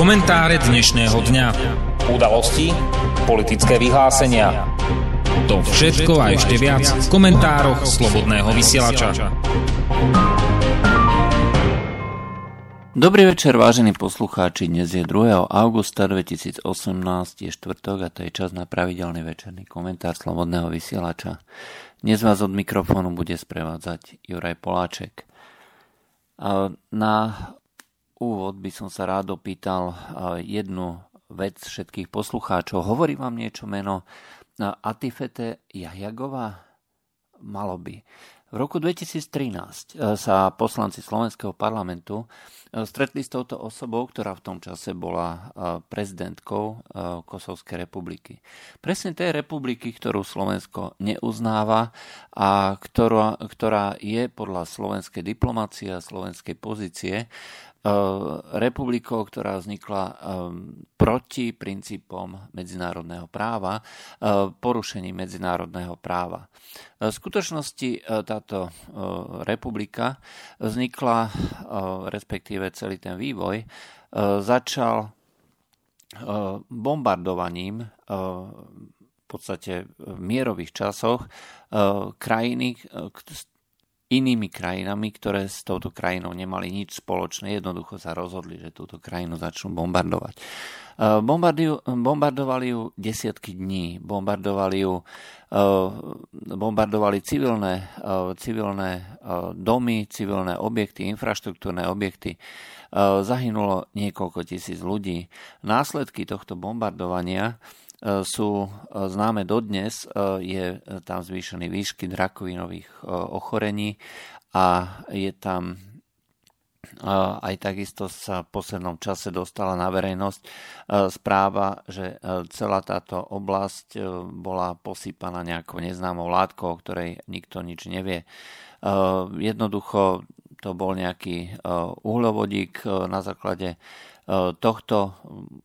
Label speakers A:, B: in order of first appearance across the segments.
A: Komentáre dnešného dňa.
B: Udalosti, politické vyhlásenia.
A: To všetko a ešte viac v komentároch Slobodného vysielača.
C: Dobrý večer, vážení poslucháči. Dnes je 2. augusta 2018, je štvrtok a to je čas na pravidelný večerný komentár Slobodného vysielača. Dnes vás od mikrofónu bude sprevádzať Juraj Poláček. Na úvod by som sa rád opýtal jednu vec všetkých poslucháčov. Hovorí vám niečo meno Atifete Jahjagová? Malo by. V roku 2013 e, sa poslanci Slovenského parlamentu e, stretli s touto osobou, ktorá v tom čase bola e, prezidentkou Kosovskej republiky. Presne tej republiky, ktorú Slovensko neuznáva a ktorá, ktorá je podľa slovenskej diplomácie a slovenskej pozície republikou, ktorá vznikla eh, proti princípom medzinárodného práva, eh, porušení medzinárodného práva. V skutočnosti táto republika vznikla, respektíve celý ten vývoj, začal bombardovaním v podstate v mierových časoch krajiny, inými krajinami, ktoré s touto krajinou nemali nič spoločné. Jednoducho sa rozhodli, že túto krajinu začnú bombardovať. E, bombardovali ju desiatky dní, bombardovali ju e, bombardovali civilné, e, civilné domy, civilné objekty, infraštruktúrne objekty. Zahynulo niekoľko tisíc ľudí. Následky tohto bombardovania sú známe dodnes, je tam zvýšený výšky rakovinových ochorení a je tam aj takisto sa v poslednom čase dostala na verejnosť správa, že celá táto oblasť bola posýpaná nejakou neznámou látkou, o ktorej nikto nič nevie. Jednoducho to bol nejaký uhlovodík na základe E, tohto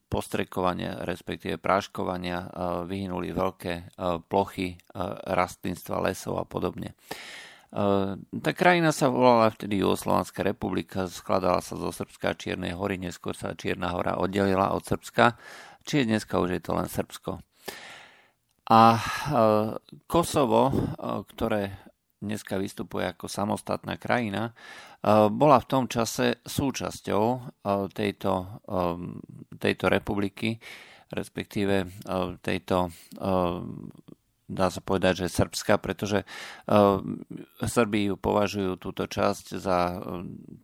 C: postrekovania, respektíve práškovania e, vyhynuli veľké e, plochy rastlinstva, lesov a podobne. Tá krajina sa volala vtedy Jugoslovanská republika, skladala sa zo Srbska a Čiernej hory, neskôr sa Čierna hora oddelila od Srbska, čiže dneska už je to len Srbsko. A Kosovo, ktoré dneska vystupuje ako samostatná krajina, e, bola v tom čase súčasťou e, tejto, e, tejto republiky, respektíve tejto dá sa povedať, že srbská, pretože Srbi ju považujú túto časť za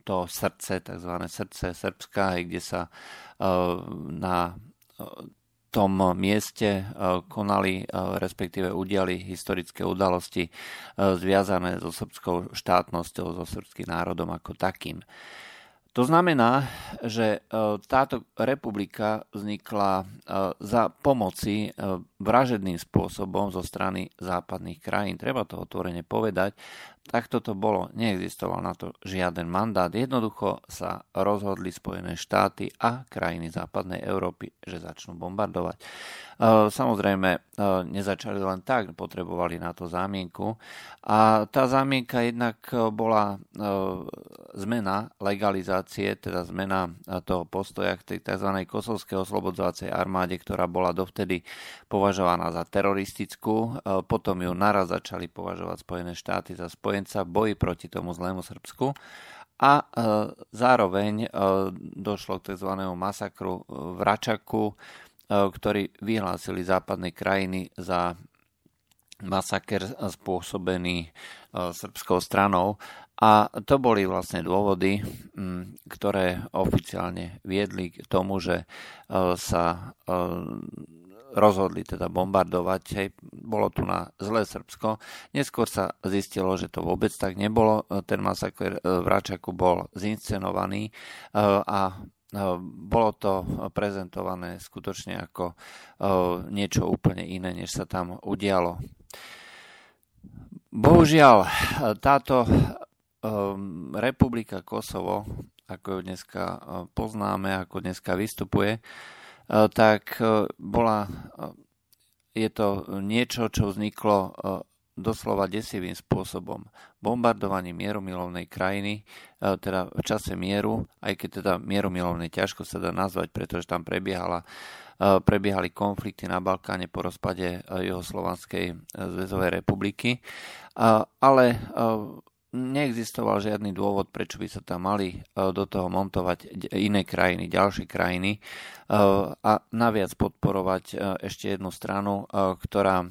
C: to srdce, tzv. srdce Srbska, kde sa na tom mieste e, konali, e, respektíve udiali historické udalosti e, zviazané so srbskou štátnosťou, so srbským národom ako takým. To znamená, že táto republika vznikla za pomoci vražedným spôsobom zo strany západných krajín. Treba to otvorene povedať. Takto to bolo, neexistoval na to žiaden mandát. Jednoducho sa rozhodli Spojené štáty a krajiny západnej Európy, že začnú bombardovať. E, samozrejme, e, nezačali len tak, potrebovali na to zámienku. A tá zámienka jednak bola e, zmena legalizácie, teda zmena toho postoja k tej tzv. kosovskej oslobodzovacej armáde, ktorá bola dovtedy považovaná za teroristickú. Potom ju naraz začali považovať Spojené štáty za spojenca v boji proti tomu zlému Srbsku a e, zároveň e, došlo k tzv. masakru v Račaku, e, ktorý vyhlásili západné krajiny za masaker spôsobený srbskou stranou. A to boli vlastne dôvody, ktoré oficiálne viedli k tomu, že sa rozhodli teda bombardovať. Hej, bolo tu na zlé Srbsko. Neskôr sa zistilo, že to vôbec tak nebolo. Ten masaker v Račaku bol zinscenovaný e, a e, bolo to prezentované skutočne ako e, niečo úplne iné, než sa tam udialo. Bohužiaľ, táto republika Kosovo, ako ju dneska poznáme, ako dneska vystupuje, E, tak e, bola, e, je to niečo, čo vzniklo doslova desivým spôsobom. Bombardovanie mieromilovnej krajiny, teda v čase mieru, aj keď teda mieromilovnej ťažko sa dá nazvať, pretože tam prebiehala prebiehali konflikty na Balkáne po rozpade Juhoslovanskej zväzovej republiky, ale neexistoval žiadny dôvod, prečo by sa tam mali e, do toho montovať iné krajiny, ďalšie krajiny. E, a naviac podporovať e, ešte jednu stranu, ktorá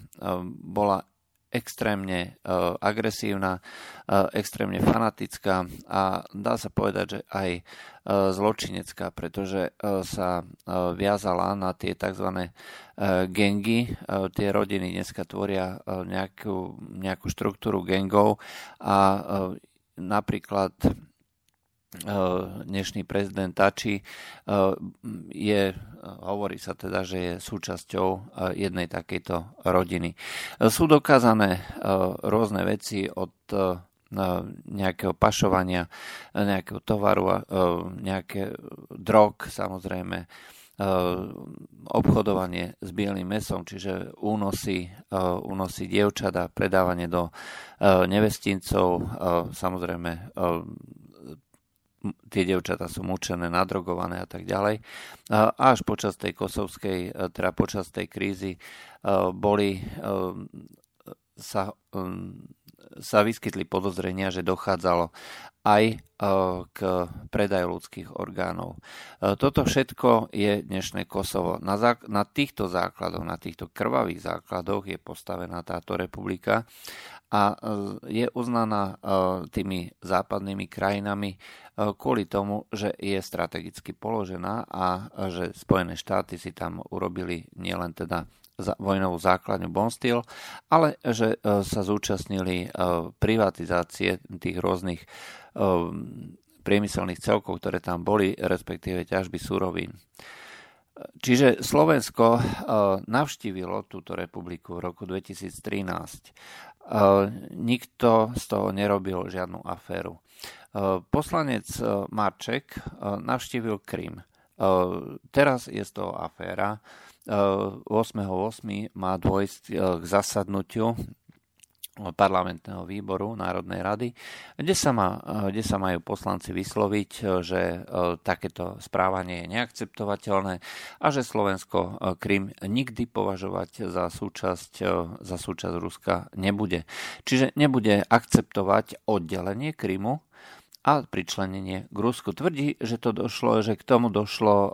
C: bola extrémne agresívna, extrémne fanatická a dá sa povedať, že aj zločinecká, pretože sa viazala na tie tzv. gengy. Tie rodiny dneska tvoria nejakú, nejakú štruktúru gengov a napríklad dnešný prezident Tači je, hovorí sa teda, že je súčasťou jednej takejto rodiny. Sú dokázané rôzne veci od nejakého pašovania nejakého tovaru, nejaké drog samozrejme, obchodovanie s bielým mesom, čiže únosy, únosy a predávanie do nevestincov, samozrejme tie dievčatá sú mučené, nadrogované a tak ďalej. Až počas tej kosovskej, teda počas tej krízy boli sa, sa vyskytli podozrenia, že dochádzalo aj k predaju ľudských orgánov. Toto všetko je dnešné Kosovo. Na, zá, na týchto základoch, na týchto krvavých základoch je postavená táto republika a je uznaná tými západnými krajinami kvôli tomu, že je strategicky položená a že Spojené štáty si tam urobili nielen teda vojnovú základňu Bonstil, ale že e, sa zúčastnili e, privatizácie tých rôznych e, priemyselných celkov, ktoré tam boli, respektíve ťažby súrovín. Čiže Slovensko navštívilo túto republiku v roku 2013. Nikto z toho nerobil žiadnu aféru. Poslanec Marček navštívil Krym. Teraz je z toho aféra. 8.8. má dôjsť k zasadnutiu parlamentného výboru Národnej rady, kde sa, má, kde sa majú poslanci vysloviť, že takéto správanie je neakceptovateľné a že Slovensko Krym nikdy považovať za súčasť, za súčasť Ruska nebude. Čiže nebude akceptovať oddelenie Krymu a pričlenenie k Rusku. Tvrdí, že to došlo, že k tomu došlo uh,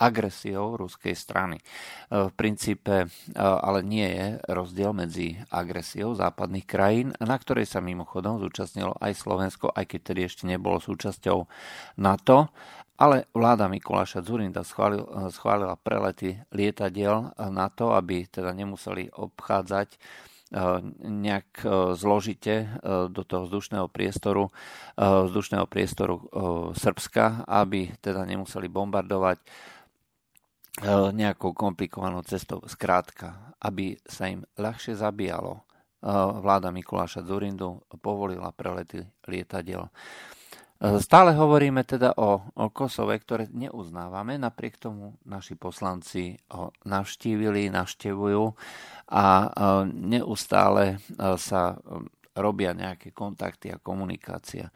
C: agresiou ruskej strany. Uh, v princípe uh, ale nie je rozdiel medzi agresiou západných krajín, na ktorej sa mimochodom zúčastnilo aj Slovensko, aj keď tedy ešte nebolo súčasťou NATO, ale vláda Mikuláša Zurinda schválil, schválila prelety lietadiel na to, aby teda nemuseli obchádzať nejak eh, zložite eh, do toho vzdušného priestoru, vzdušného priestoru Srbska, aby teda nemuseli bombardovať nejakou komplikovanou cestou. Skrátka, aby sa im ľahšie zabíjalo. Vláda Mikuláša Zurindu povolila prelety lietadiel. Stále hovoríme teda o, o Kosove, ktoré neuznávame, napriek tomu naši poslanci ho navštívili, navštevujú a neustále sa robia nejaké kontakty a komunikácia.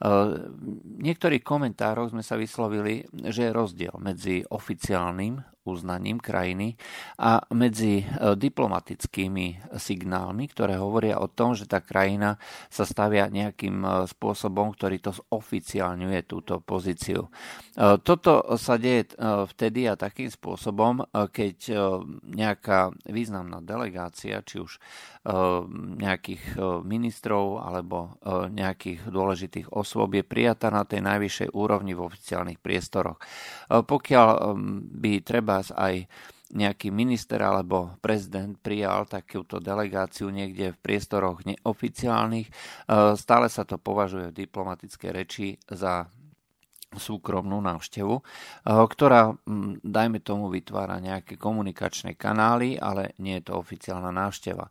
C: V niektorých komentároch sme sa vyslovili, že je rozdiel medzi oficiálnym uznaním krajiny a medzi e, diplomatickými signálmi, ktoré hovoria o tom, že tá krajina sa stavia nejakým e, spôsobom, ktorý to oficiálňuje túto pozíciu. E, toto sa deje vtedy a takým spôsobom, keď nejaká významná delegácia, či už nejakých ministrov alebo nejakých dôležitých osôb je prijatá na tej najvyššej úrovni v oficiálnych priestoroch. Pokiaľ by treba aj nejaký minister alebo prezident prijal takúto delegáciu niekde v priestoroch neoficiálnych. E, stále sa to považuje v diplomatické reči za súkromnú návštevu, ktorá, dajme tomu, vytvára nejaké komunikačné kanály, ale nie je to oficiálna návšteva.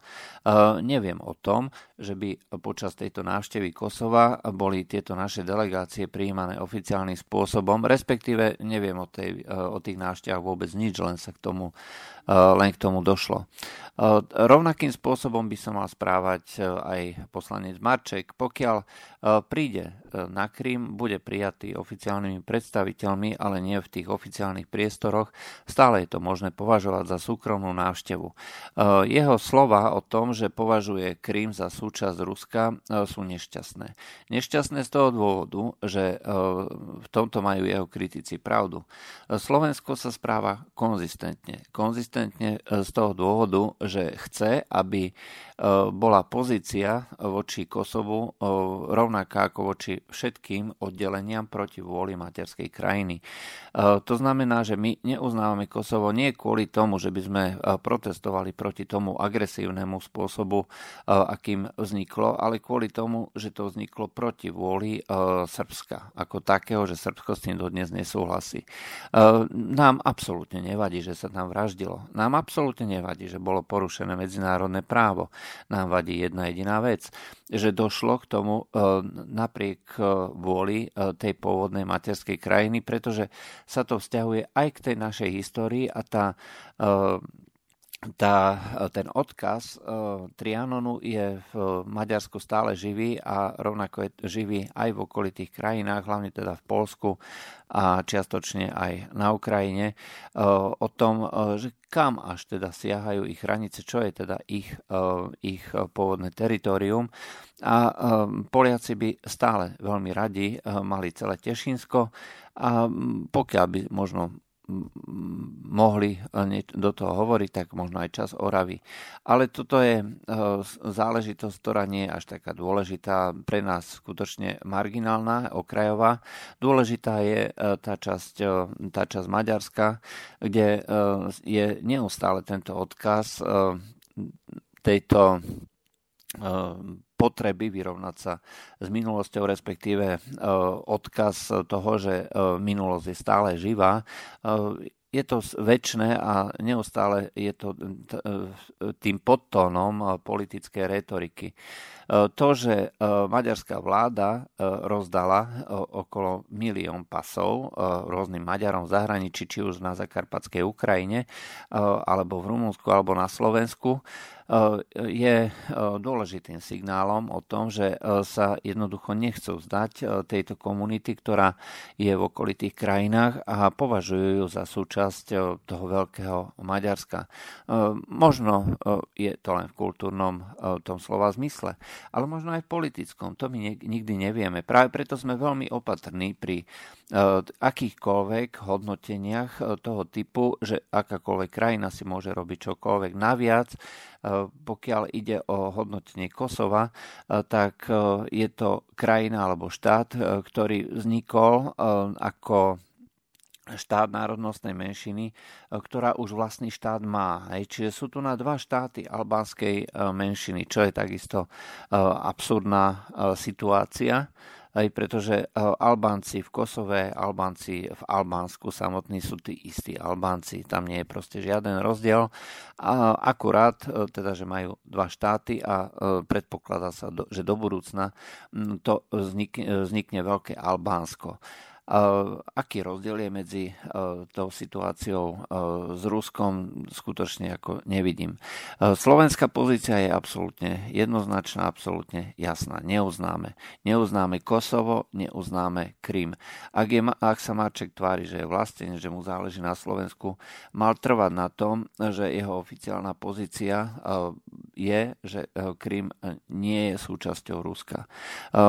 C: Neviem o tom, že by počas tejto návštevy Kosova boli tieto naše delegácie prijímané oficiálnym spôsobom, respektíve neviem o, tej, o tých návštevách vôbec nič, len sa k tomu len k tomu došlo. Rovnakým spôsobom by sa mal správať aj poslanec Marček. Pokiaľ príde na Krym, bude prijatý oficiálnymi predstaviteľmi, ale nie v tých oficiálnych priestoroch, stále je to možné považovať za súkromnú návštevu. Jeho slova o tom, že považuje Krym za súčasť Ruska, sú nešťastné. Nešťastné z toho dôvodu, že v tomto majú jeho kritici pravdu. Slovensko sa správa konzistentne. Konzistentne e, z toho dôvodu, že chce, aby e, bola pozícia voči Kosovu e, rovnaká ako voči všetkým oddeleniam proti vôli materskej krajiny. To znamená, že my neuznávame Kosovo nie kvôli tomu, že by sme protestovali proti tomu agresívnemu spôsobu, akým vzniklo, ale kvôli tomu, že to vzniklo proti vôli Srbska ako takého, že Srbsko s tým dodnes nesúhlasí. Nám absolútne nevadí, že sa tam vraždilo. Nám absolútne nevadí, že bolo porušené medzinárodné právo. Nám vadí jedna jediná vec, že došlo k tomu e, napriek e, vôli e, tej pôvodnej materskej krajiny, pretože sa to vzťahuje aj k tej našej histórii a tá tá, ten odkaz uh, Trianonu je v Maďarsku stále živý a rovnako je živý aj v okolitých krajinách, hlavne teda v Polsku a čiastočne aj na Ukrajine, uh, o tom, uh, že kam až teda siahajú ich hranice, čo je teda ich, ich pôvodné teritorium. A Poliaci by stále veľmi radi mali celé Tešinsko a pokiaľ by možno mohli eh, do toho hovoriť, tak možno aj čas Oravy. Ale toto je eh, záležitosť, ktorá nie je až taká dôležitá, pre nás skutočne marginálna, okrajová. Dôležitá je eh, tá časť, tá časť Maďarska, kde je neustále tento odkaz tejto potreby vyrovnať sa s minulosťou, respektíve e, odkaz toho, že e, minulosť je stále živá, je to väčšné a neustále je to tým podtónom politickej retoriky. To, že maďarská vláda rozdala okolo milión pasov rôznym Maďarom v zahraničí, či už na Zakarpatskej Ukrajine, alebo v Rumunsku, alebo na Slovensku, je eh, dôležitým signálom o tom, že eh, sa jednoducho nechcú vzdať tejto komunity, ktorá je v okolitých krajinách a považujú ju za súčasť toho veľkého Maďarska. Možno je to len v kultúrnom tom slova zmysle, ale možno aj v politickom. To my nikdy nevieme. Práve preto sme veľmi opatrní pri akýchkoľvek hodnoteniach toho typu, že akákoľvek krajina si môže robiť čokoľvek naviac, pokiaľ ide o hodnotenie Kosova, tak je to krajina alebo štát, ktorý vznikol ako štát národnostnej menšiny, ktorá už vlastný štát má. Čiže sú tu na dva štáty albánskej menšiny, čo je takisto absurdná situácia aj pretože eh, Albánci v Kosove, Albánci v Albánsku samotní sú tí istí Albánci, tam nie je proste žiaden rozdiel. A akurát, eh, teda, že majú dva štáty a eh, predpokladá sa, že do budúcna to vznikne, vznikne veľké Albánsko. Aký rozdiel je medzi tou situáciou s Ruskom, skutočne ako nevidím. Slovenská pozícia je absolútne jednoznačná, absolútne jasná. Neuznáme. Neuznáme Kosovo, neuznáme Krym. Ak, je, ak sa Marček tvári, že je vlastený, že mu záleží na Slovensku, mal trvať na tom, že jeho oficiálna pozícia je, že Krym nie je súčasťou Ruska.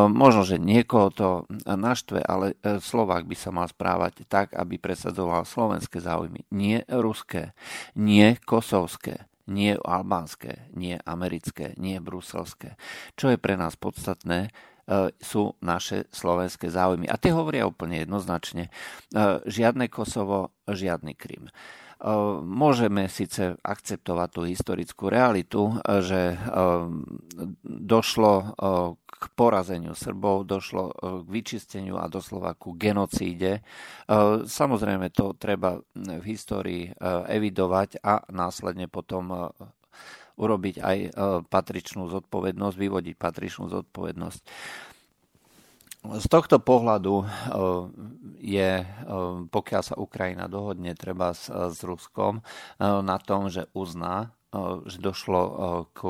C: Možno, že niekoho to naštve, ale Slovák by sa mal správať tak, aby presadzoval slovenské záujmy. Nie ruské, nie kosovské, nie albánske, nie americké, nie bruselské. Čo je pre nás podstatné, e, sú naše slovenské záujmy. A tie hovoria úplne jednoznačne. E, žiadne Kosovo, žiadny Krym. Môžeme síce akceptovať tú historickú realitu, že došlo k porazeniu Srbov, došlo k vyčisteniu a doslova ku genocíde. Samozrejme to treba v histórii evidovať a následne potom urobiť aj patričnú zodpovednosť, vyvodiť patričnú zodpovednosť. Z tohto pohľadu je, pokiaľ sa Ukrajina dohodne treba s, s Ruskom na tom, že uzná že došlo k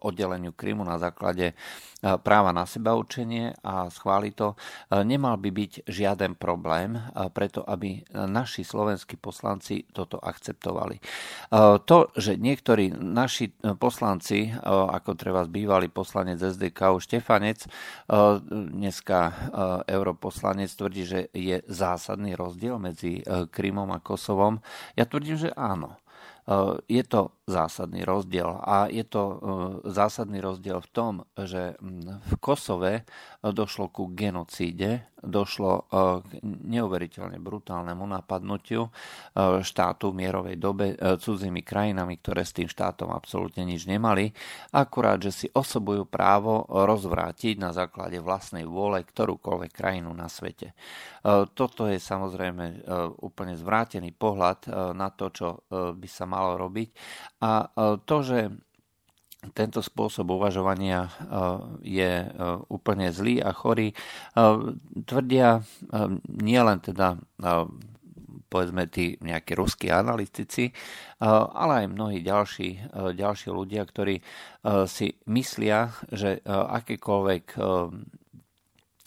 C: oddeleniu Krymu na základe práva na seba učenie a schváli to, nemal by byť žiaden problém preto, aby naši slovenskí poslanci toto akceptovali. To, že niektorí naši poslanci, ako treba bývalý poslanec SDK Štefanec, dneska europoslanec tvrdí, že je zásadný rozdiel medzi Krymom a Kosovom. Ja tvrdím, že áno. Je to zásadný rozdiel a je to eh, zásadný rozdiel v tom, že v Kosove došlo ku genocíde, došlo e, k neuveriteľne brutálnemu napadnutiu e, štátu v mierovej dobe e, cudzými krajinami, ktoré s tým štátom absolútne nič nemali, akurát, že si osobujú právo rozvrátiť na základe vlastnej vôle ktorúkoľvek krajinu na svete. Toto je samozrejme úplne zvrátený pohľad na to, čo by sa malo robiť. A to, že tento spôsob uvažovania eh, je eh, úplne zlý a chorý. Tvrdia nielen teda povedzme tí nejakí ruskí analytici, ale aj mnohí ďalší, ďalší ľudia, ktorí si myslia, že akékoľvek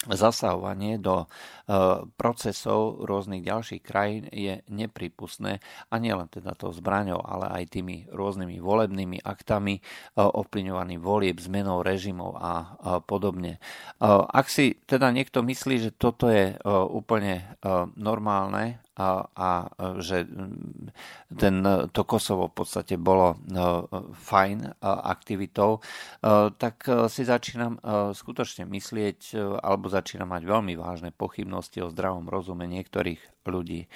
C: zasahovanie do e, procesov rôznych ďalších krajín je nepripustné a nielen teda tou zbraňou, ale aj tými rôznymi volebnými aktami, e, ovplyvňovaným volieb, zmenou režimov a podobne. E, ak si teda niekto myslí, že toto je úplne normálne a, že ten, to Kosovo v podstate bolo fajn aktivitou, tak si začínam skutočne myslieť, alebo začínam mať veľmi vážne pochybnosti o zdravom rozume niektorých ľudí.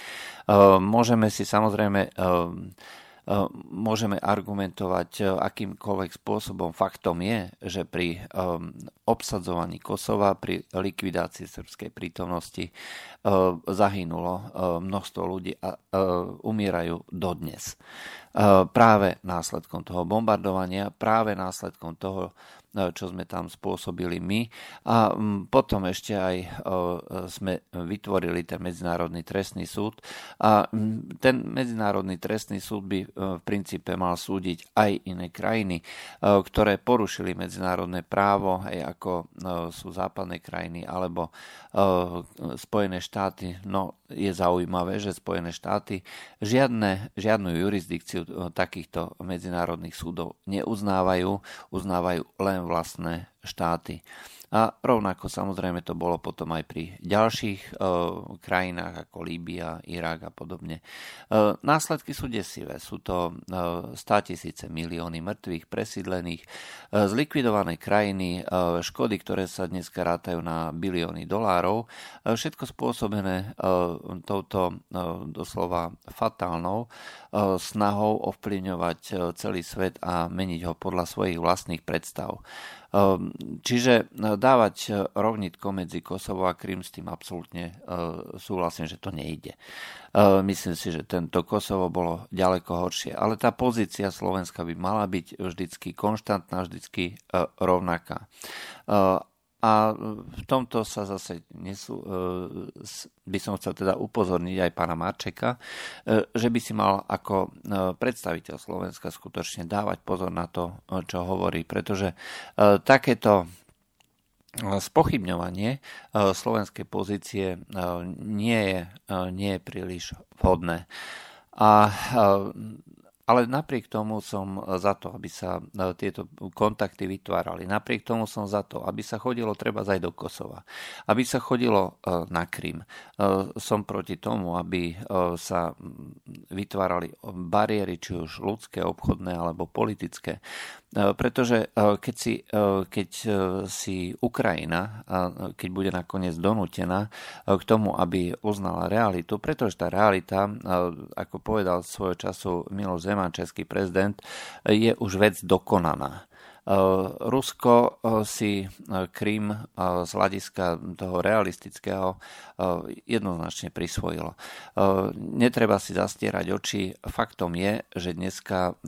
C: Môžeme si samozrejme Eh, môžeme argumentovať akýmkoľvek spôsobom. Faktom je, že pri obsadzovaní Kosova, pri likvidácii srbskej prítomnosti zahynulo množstvo ľudí a umierajú dodnes. Práve následkom toho bombardovania, práve následkom toho, čo sme tam spôsobili my. A mm, potom ešte aj sme vytvorili ten Medzinárodný trestný súd. A mm, ten Medzinárodný trestný súd by v princípe mal súdiť aj iné krajiny, ktoré porušili medzinárodné právo, aj ako sú západné krajiny alebo Spojené štáty. No, je zaujímavé, že Spojené štáty žiadne, žiadnu jurisdikciu takýchto medzinárodných súdov neuznávajú, uznávajú len vlastné štáty. A rovnako samozrejme to bolo potom aj pri ďalších e, krajinách ako Líbia, Irak a podobne. E, následky sú desivé. Sú to e, 100 tisíce milióny mŕtvych, presídlených, e, zlikvidované krajiny, e, škody, ktoré sa dnes rátajú na bilióny dolárov. E, všetko spôsobené e, touto e, doslova fatálnou e, snahou ovplyvňovať e, celý svet a meniť ho podľa svojich vlastných predstav. Ehm, čiže e, dávať e, rovnitko medzi Kosovo a Krym s tým absolútne e, súhlasím, že to nejde. Myslím si, že tento Kosovo bolo ďaleko horšie. Ale tá pozícia Slovenska by mala byť vždycky konštantná, vždycky rovnaká. A v tomto sa zase nesú, e, by som chcel teda upozorniť aj pána Marčeka, e, že by si mal ako e, predstaviteľ Slovenska skutočne dávať pozor na to, čo hovorí, pretože takéto spochybňovanie slovenskej pozície nie je, nie je príliš vhodné. A ale napriek tomu som za to, aby sa tieto kontakty vytvárali. Napriek tomu som za to, aby sa chodilo treba aj do Kosova. Aby sa chodilo na Krym. Som proti tomu, aby sa vytvárali bariéry, či už ľudské, obchodné alebo politické. Pretože keď si, keď si Ukrajina, keď bude nakoniec donútená k tomu, aby uznala realitu, pretože tá realita, ako povedal svojho času Miloš Zeman, český prezident, je už vec dokonaná. Rusko si Krym z hľadiska toho realistického jednoznačne prisvojilo. Netreba si zastierať oči. Faktom je, že dneska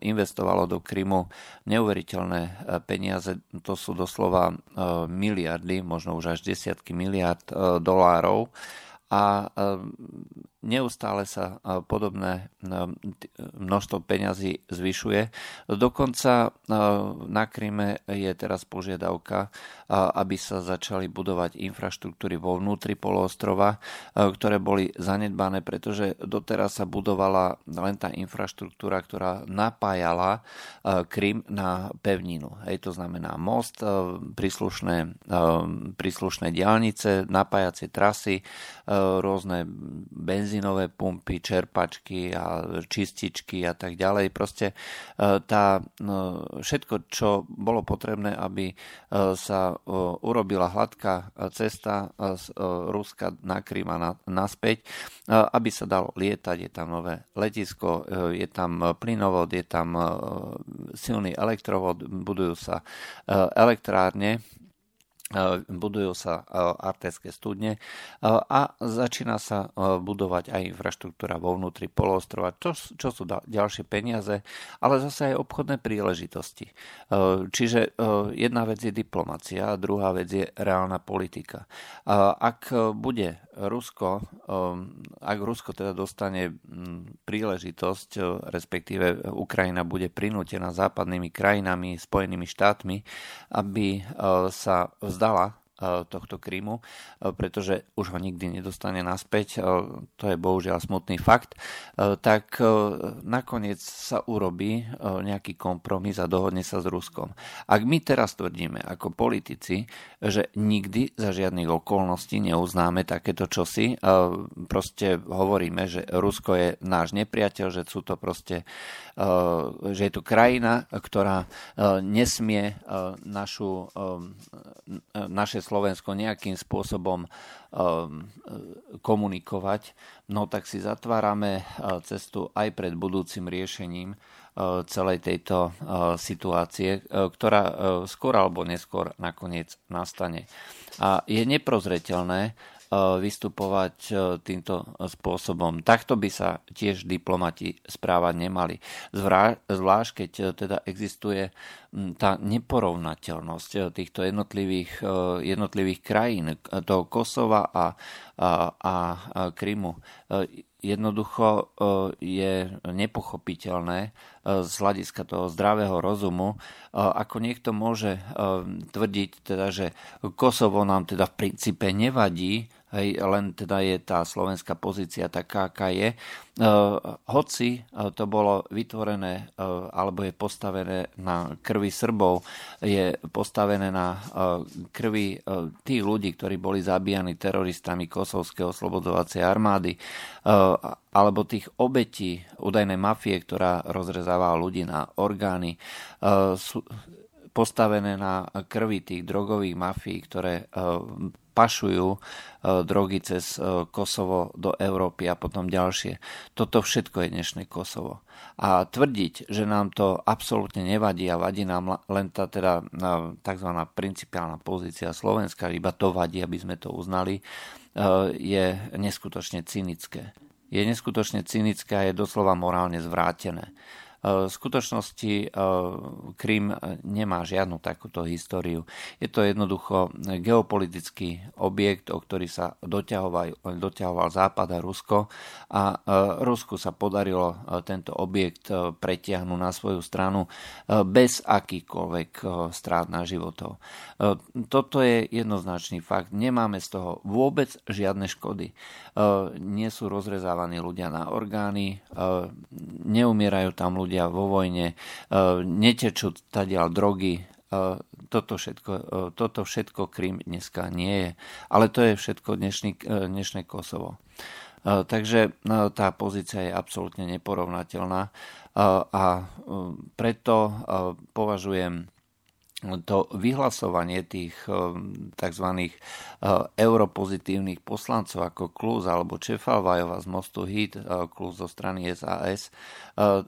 C: investovalo do Krymu neuveriteľné peniaze. To sú doslova miliardy, možno už až desiatky miliard dolárov a neustále sa podobné množstvo peňazí zvyšuje. Dokonca na Kryme je teraz požiadavka, aby sa začali budovať infraštruktúry vo vnútri poloostrova, ktoré boli zanedbané, pretože doteraz sa budovala len tá infraštruktúra, ktorá napájala Krym na pevninu. Hej, to znamená most, príslušné, príslušné diálnice, napájacie trasy, rôzne benzíny, benzínové pumpy, čerpačky a čističky a tak ďalej. Proste e, tá, no, všetko, čo bolo potrebné, aby e, sa e, urobila hladká cesta z Ruska na Krym a naspäť, aby sa dalo lietať, je tam nové letisko, je tam plynovod, je tam silný elektrovod, budujú sa elektrárne E, budujú sa artéské studne a začína sa budovať aj infraštruktúra vo vnútri poloostrova, čo, čo sú ďalšie peniaze, ale zase aj obchodné príležitosti. Čiže jedna vec je diplomacia a druhá vec je reálna politika. Ak bude Rusko, ak Rusko teda dostane príležitosť, respektíve Ukrajina bude prinútená západnými krajinami, Spojenými štátmi, aby sa vzdala estudar lá. Tohto Krymu, e, pretože už ho nikdy nedostane naspäť, e, to je bohužiaľ smutný fakt, tak nakoniec sa urobí nejaký kompromis a dohodne sa s Ruskom. Ak my teraz tvrdíme ako politici, že nikdy za žiadnych okolností neuznáme takéto čosi, proste hovoríme, že Rusko je náš nepriateľ, že sú to proste, že je to krajina, ktorá nesmie našu, naše Slovensko nejakým spôsobom um, komunikovať, no tak si zatvárame uh, cestu aj pred budúcim riešením uh, celej tejto situácie, ktorá skôr alebo neskôr nakoniec nastane. A je neprozreteľné, vystupovať týmto spôsobom. Takto by sa tiež diplomati správať nemali. Zvlášť, keď teda existuje tá neporovnateľnosť týchto jednotlivých, jednotlivých krajín, toho Kosova a, a, a Krymu jednoducho je nepochopiteľné z hľadiska toho zdravého rozumu, ako niekto môže tvrdiť, teda, že Kosovo nám teda v princípe nevadí, hej, len teda je tá slovenská pozícia taká, aká je. Hoci to bolo vytvorené alebo je postavené na krvi Srbov, je postavené na krvi tých ľudí, ktorí boli zabíjani teroristami Kosovskej oslobodzovacej armády, alebo tých obetí údajnej mafie, ktorá rozrezávala ľudí na orgány, postavené na krvi tých drogových mafií, ktoré pašujú e, drogy cez e, Kosovo do Európy a potom ďalšie. Toto všetko je dnešné Kosovo. A tvrdiť, že nám to absolútne nevadí a vadí nám len tá teda tzv. principiálna pozícia Slovenska, iba to vadí, aby sme to uznali, e, je neskutočne cynické. Je neskutočne cynické a je doslova morálne zvrátené. V skutočnosti Krym nemá žiadnu takúto históriu. Je to jednoducho geopolitický objekt, o ktorý sa doťahoval, doťahoval Západ a Rusko a Rusku sa podarilo tento objekt pretiahnuť na svoju stranu bez akýkoľvek strát na životov. Toto je jednoznačný fakt. Nemáme z toho vôbec žiadne škody. Nie sú rozrezávaní ľudia na orgány, neumierajú tam ľudia vo vojne, e, netečú tadiaľ drogy, e, toto všetko, e, toto všetko Krym dneska nie je. Ale to je všetko dnešný, dnešné Kosovo. Takže tá pozícia je absolútne neporovnateľná a preto považujem to vyhlasovanie tých eh, tzv. Eh, europozitívnych poslancov ako Kluz alebo Čefalvajova z Mostu Hit, eh, Kluz zo strany SAS,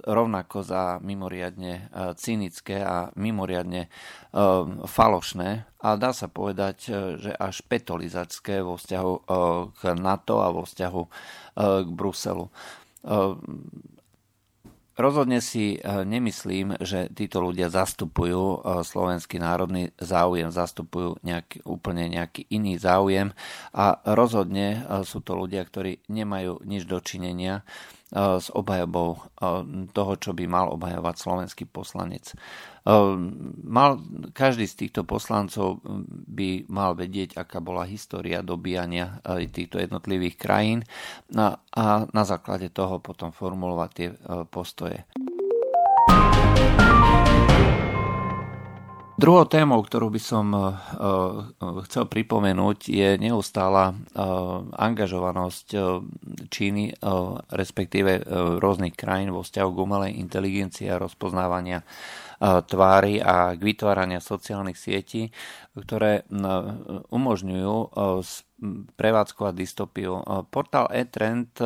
C: rovnako za mimoriadne cynické a mimoriadne falošné a dá sa povedať, že až petolizačské vo vzťahu k NATO a vo vzťahu k Bruselu Rozhodne si e, nemyslím, že títo ľudia zastupujú e, slovenský národný záujem, zastupujú nejaký, úplne nejaký iný záujem a rozhodne e, sú to ľudia, ktorí nemajú nič dočinenia s obhajobou toho, čo by mal obhajovať slovenský poslanec. Mal, každý z týchto poslancov by mal vedieť, aká bola história dobíjania týchto jednotlivých krajín a na základe toho potom formulovať tie postoje. Druhou témou, ktorú by som uh, chcel pripomenúť, je neustála uh, angažovanosť Číny, respektíve rôznych krajín vo vzťahu k umelej inteligencii a rozpoznávania tvári a k vytvárania sociálnych sietí, ktoré umožňujú uh, prevádzkovať dystopiu. Portál e-trend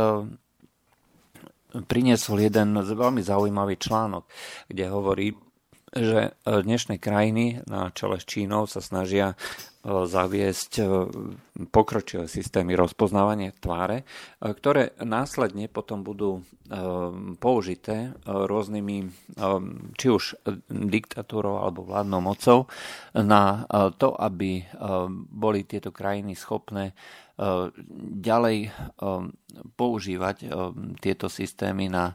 C: priniesol jeden veľmi zaujímavý článok, kde hovorí že e, dnešné krajiny na čele s Čínou sa snažia e, zaviesť e, pokročilé systémy rozpoznávania tváre, ktoré následne potom budú použité rôznymi, či už diktatúrou alebo vládnou mocou, na to, aby boli tieto krajiny schopné ďalej um, používať um, tieto systémy na,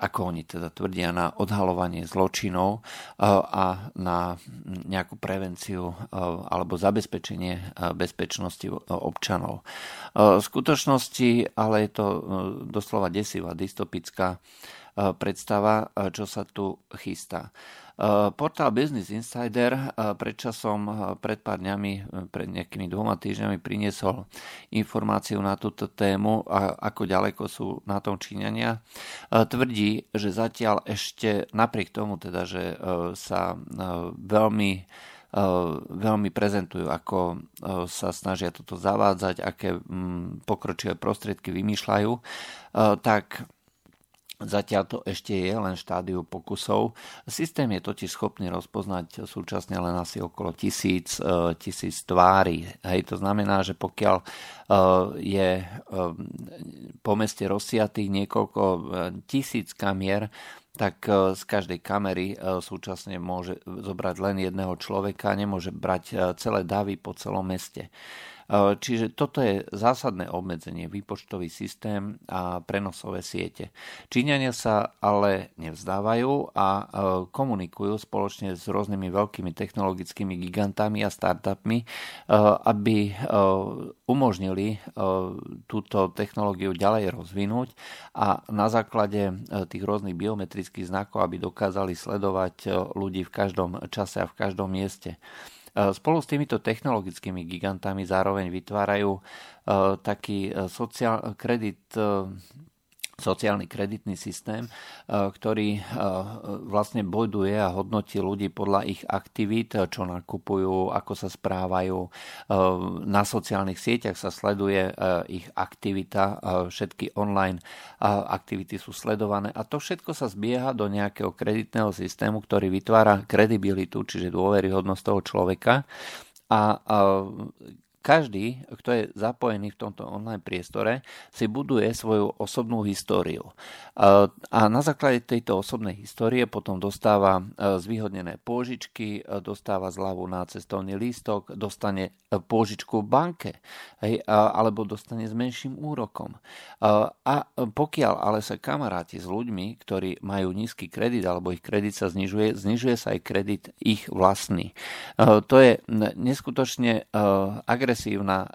C: ako oni teda tvrdia, na odhalovanie zločinov a na nejakú prevenciu alebo zabezpečenie bezpečnosti občanov. V skutočnosti ale je to doslova desivá, dystopická predstava, čo sa tu chystá. Eh, portál Business Insider eh, predčasom, eh, pred pár dňami, pred nejakými dvoma týždňami priniesol informáciu na túto tému, ako ďaleko sú na tom Číňania. Tvrdí, že zatiaľ ešte napriek tomu teda, že sa veľmi veľmi prezentujú, ako sa snažia toto zavádzať, aké mm, pokročilé prostriedky vymýšľajú, tak Zatiaľ to ešte je len štádiu pokusov. Systém je totiž schopný rozpoznať súčasne len asi okolo tisíc, e, tisíc tvári. Hej, to znamená, že pokiaľ e, je e, po meste rozsiatých niekoľko tisíc kamier, tak z každej kamery súčasne môže zobrať len jedného človeka, nemôže brať celé davy po celom meste. E, čiže toto je zásadné obmedzenie, výpočtový systém a prenosové siete. Číňania sa ale nevzdávajú a e, komunikujú spoločne s rôznymi veľkými technologickými gigantami a startupmi, e, aby umožnili túto technológiu ďalej rozvinúť a na základe tých rôznych biometrických znakov, aby dokázali sledovať ľudí v každom čase a v každom mieste. Spolu s týmito technologickými gigantami zároveň vytvárajú e, taký e, sociál, kredit sociálny kreditný systém, ktorý vlastne boduje a hodnotí ľudí podľa ich aktivít, čo nakupujú, ako sa správajú. Na sociálnych sieťach sa sleduje ich aktivita, všetky online aktivity sú sledované a to všetko sa zbieha do nejakého kreditného systému, ktorý vytvára kredibilitu, čiže dôveryhodnosť toho človeka a každý, kto je zapojený v tomto online priestore, si buduje svoju osobnú históriu. A na základe tejto osobnej histórie potom dostáva zvýhodnené pôžičky, dostáva zľavu na cestovný lístok, dostane pôžičku v banke, alebo dostane s menším úrokom. A pokiaľ ale sa kamaráti s ľuďmi, ktorí majú nízky kredit alebo ich kredit sa znižuje, znižuje sa aj kredit ich vlastný. To je neskutočne agresívna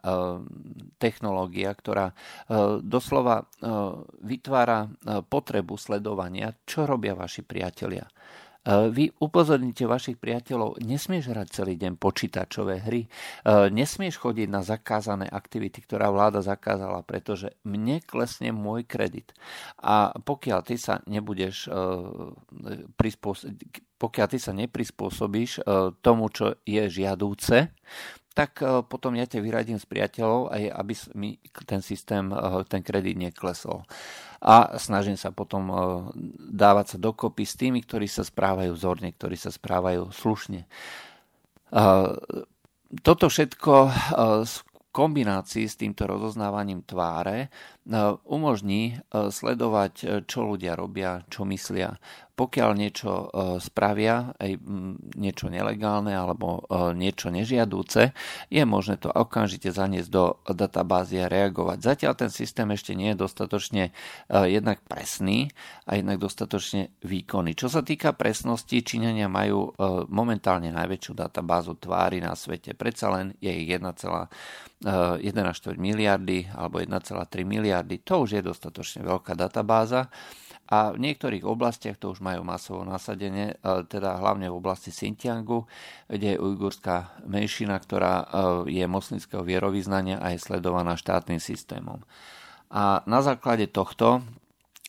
C: technológia, ktorá doslova vytvára potrebu sledovania, čo robia vaši priatelia. Vy upozorníte vašich priateľov, nesmieš hrať celý deň počítačové hry, nesmieš chodiť na zakázané aktivity, ktorá vláda zakázala, pretože mne klesne môj kredit. A pokiaľ ty sa nebudeš e, pokiaľ ty sa neprispôsobíš tomu, čo je žiadúce, tak potom ja ťa vyradím s priateľov, aj aby mi ten systém, ten kredit neklesol a snažím sa potom e, dávať sa dokopy s tými, ktorí sa správajú vzorne, ktorí sa správajú slušne. E, toto všetko e, v kombinácii s týmto rozoznávaním tváre umožní sledovať, čo ľudia robia, čo myslia pokiaľ niečo e, spravia, aj niečo nelegálne alebo e, niečo nežiadúce, je možné to okamžite zaniesť do databázy a reagovať. Zatiaľ ten systém ešte nie je dostatočne e, jednak presný a jednak dostatočne výkonný. Čo sa týka presnosti, Číňania majú momentálne najväčšiu databázu tvári na svete. Predsa len je ich 1,4 miliardy alebo 1,3 miliardy. To už je dostatočne veľká databáza a v niektorých oblastiach to už majú masovo nasadenie, teda hlavne v oblasti Xinjiangu, kde je ujgurská menšina, ktorá e, je moslimského vierovýznania a je sledovaná štátnym systémom. A na základe tohto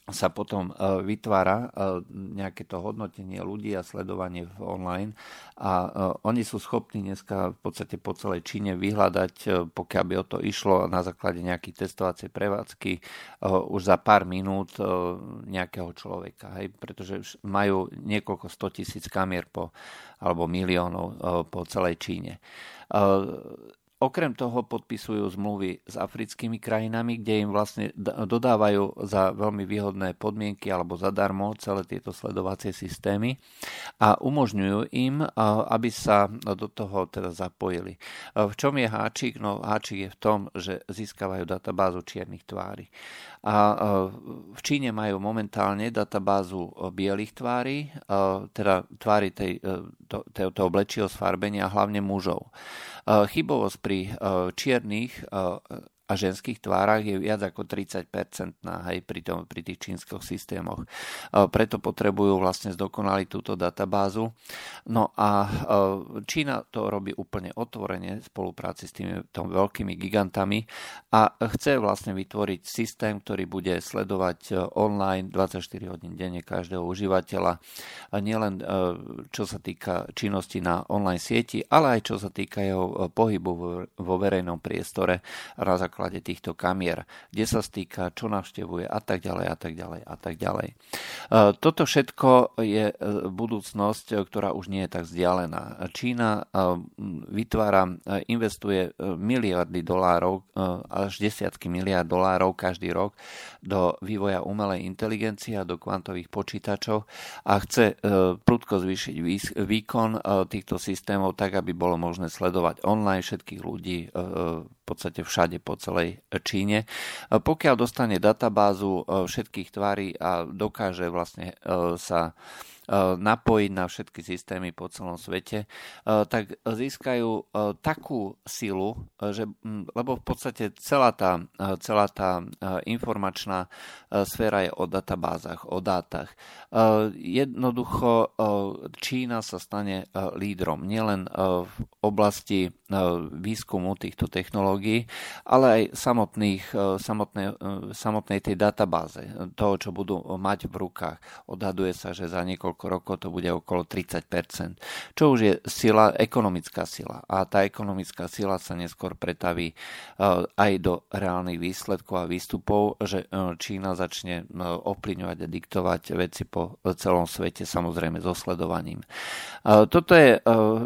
C: sa potom e, vytvára e, nejaké to hodnotenie ľudí a sledovanie online a e, oni sú schopní dneska v podstate po celej Číne vyhľadať, pokiaľ by o to išlo na základe nejakých testovacej prevádzky už za pár minút nejakého človeka, hej, pretože majú niekoľko sto tisíc kamier po, alebo miliónov po celej Číne. Okrem toho podpisujú zmluvy s africkými krajinami, kde im vlastne dodávajú za veľmi výhodné podmienky alebo zadarmo celé tieto sledovacie systémy a umožňujú im, aby sa do toho teda zapojili. V čom je háčik? No háčik je v tom, že získavajú databázu čiernych tvári. A v Číne majú momentálne databázu bielých tvári, teda tvári tej, to, toho blečieho sfarbenia, hlavne mužov. Chybovosť pri čiernych a ženských tvárach je viac ako 30% hej, pri, tom, pri tých čínskych systémoch. Preto potrebujú vlastne zdokonaliť túto databázu. No a Čína to robí úplne otvorene v spolupráci s tými tom veľkými gigantami a chce vlastne vytvoriť systém, ktorý bude sledovať online 24 hodín denne každého užívateľa. Nielen čo sa týka činnosti na online sieti, ale aj čo sa týka jeho pohybu vo verejnom priestore raz ako základe týchto kamier, kde sa stýka, čo navštevuje a tak ďalej a tak ďalej a tak ďalej. E, toto všetko je e, budúcnosť, e, ktorá už nie je tak vzdialená. Čína vytvára, investuje miliardy dolárov, až desiatky miliard dolárov každý rok do vývoja umelej inteligencie a do kvantových počítačov a chce prudko zvýšiť výkon týchto systémov tak, aby bolo možné sledovať online všetkých ľudí podstate všade po celej Číne. Pokiaľ dostane databázu e, všetkých tvári a dokáže vlastne e, sa napojiť na všetky systémy po celom svete, e, tak získajú e, takú silu, že, lebo v podstate celá tá, celá tá informačná sféra je o databázach, o dátach. Jednoducho Čína sa stane lídrom nielen v oblasti výskumu týchto technológií, ale aj samotných, samotnej, samotnej tej databáze, toho, čo budú mať v rukách. Odhaduje sa, že za niekoľko niekoľko rokov to bude okolo 30%, čo už je sila, ekonomická sila. A tá ekonomická sila sa neskôr pretaví aj do reálnych výsledkov a výstupov, že Čína začne ovplyvňovať a diktovať veci po celom svete, samozrejme so sledovaním. Toto je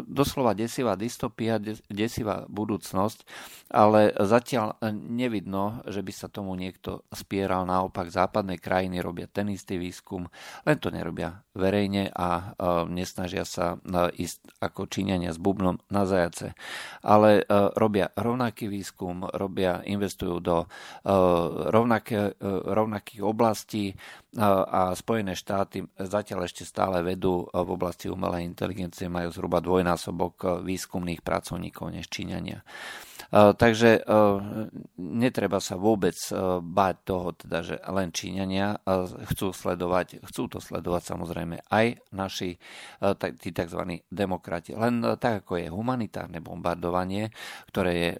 C: doslova desivá dystopia, desivá budúcnosť, ale zatiaľ nevidno, že by sa tomu niekto spieral. Naopak západné krajiny robia ten istý výskum, len to nerobia verejne a nesnažia sa ísť ako číňania s bubnom na zajace. Ale robia rovnaký výskum, robia, investujú do rovnaké, rovnakých oblastí a Spojené štáty zatiaľ ešte stále vedú v oblasti umelej inteligencie, majú zhruba dvojnásobok výskumných pracovníkov než Číňania. Takže netreba sa vôbec báť toho, teda, že len Číňania chcú sledovať, chcú to sledovať samozrejme aj naši tí tzv. demokrati. Len tak, ako je humanitárne bombardovanie, ktoré je,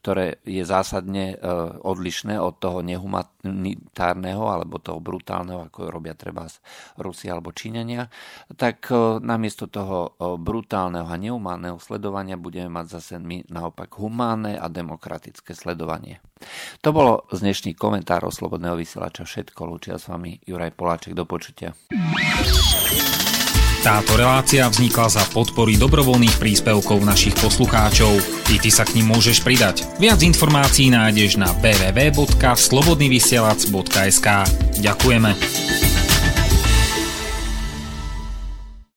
C: ktoré je zásadne odlišné od toho nehumanitárneho alebo toho brutálneho, ako robia treba Rusia alebo Číňania, tak namiesto toho brutálneho a nehumánneho sledovania budeme mať zase my naopak tak humánne a demokratické sledovanie. To bolo z dnešných komentárov Slobodného vysielača všetko. Lúčia s vami Juraj Poláček. Do počutia.
A: Táto relácia vznikla za podpory dobrovoľných príspevkov našich poslucháčov. I ty sa k ním môžeš pridať. Viac informácií nájdeš na www.slobodnyvysielac.sk Ďakujeme.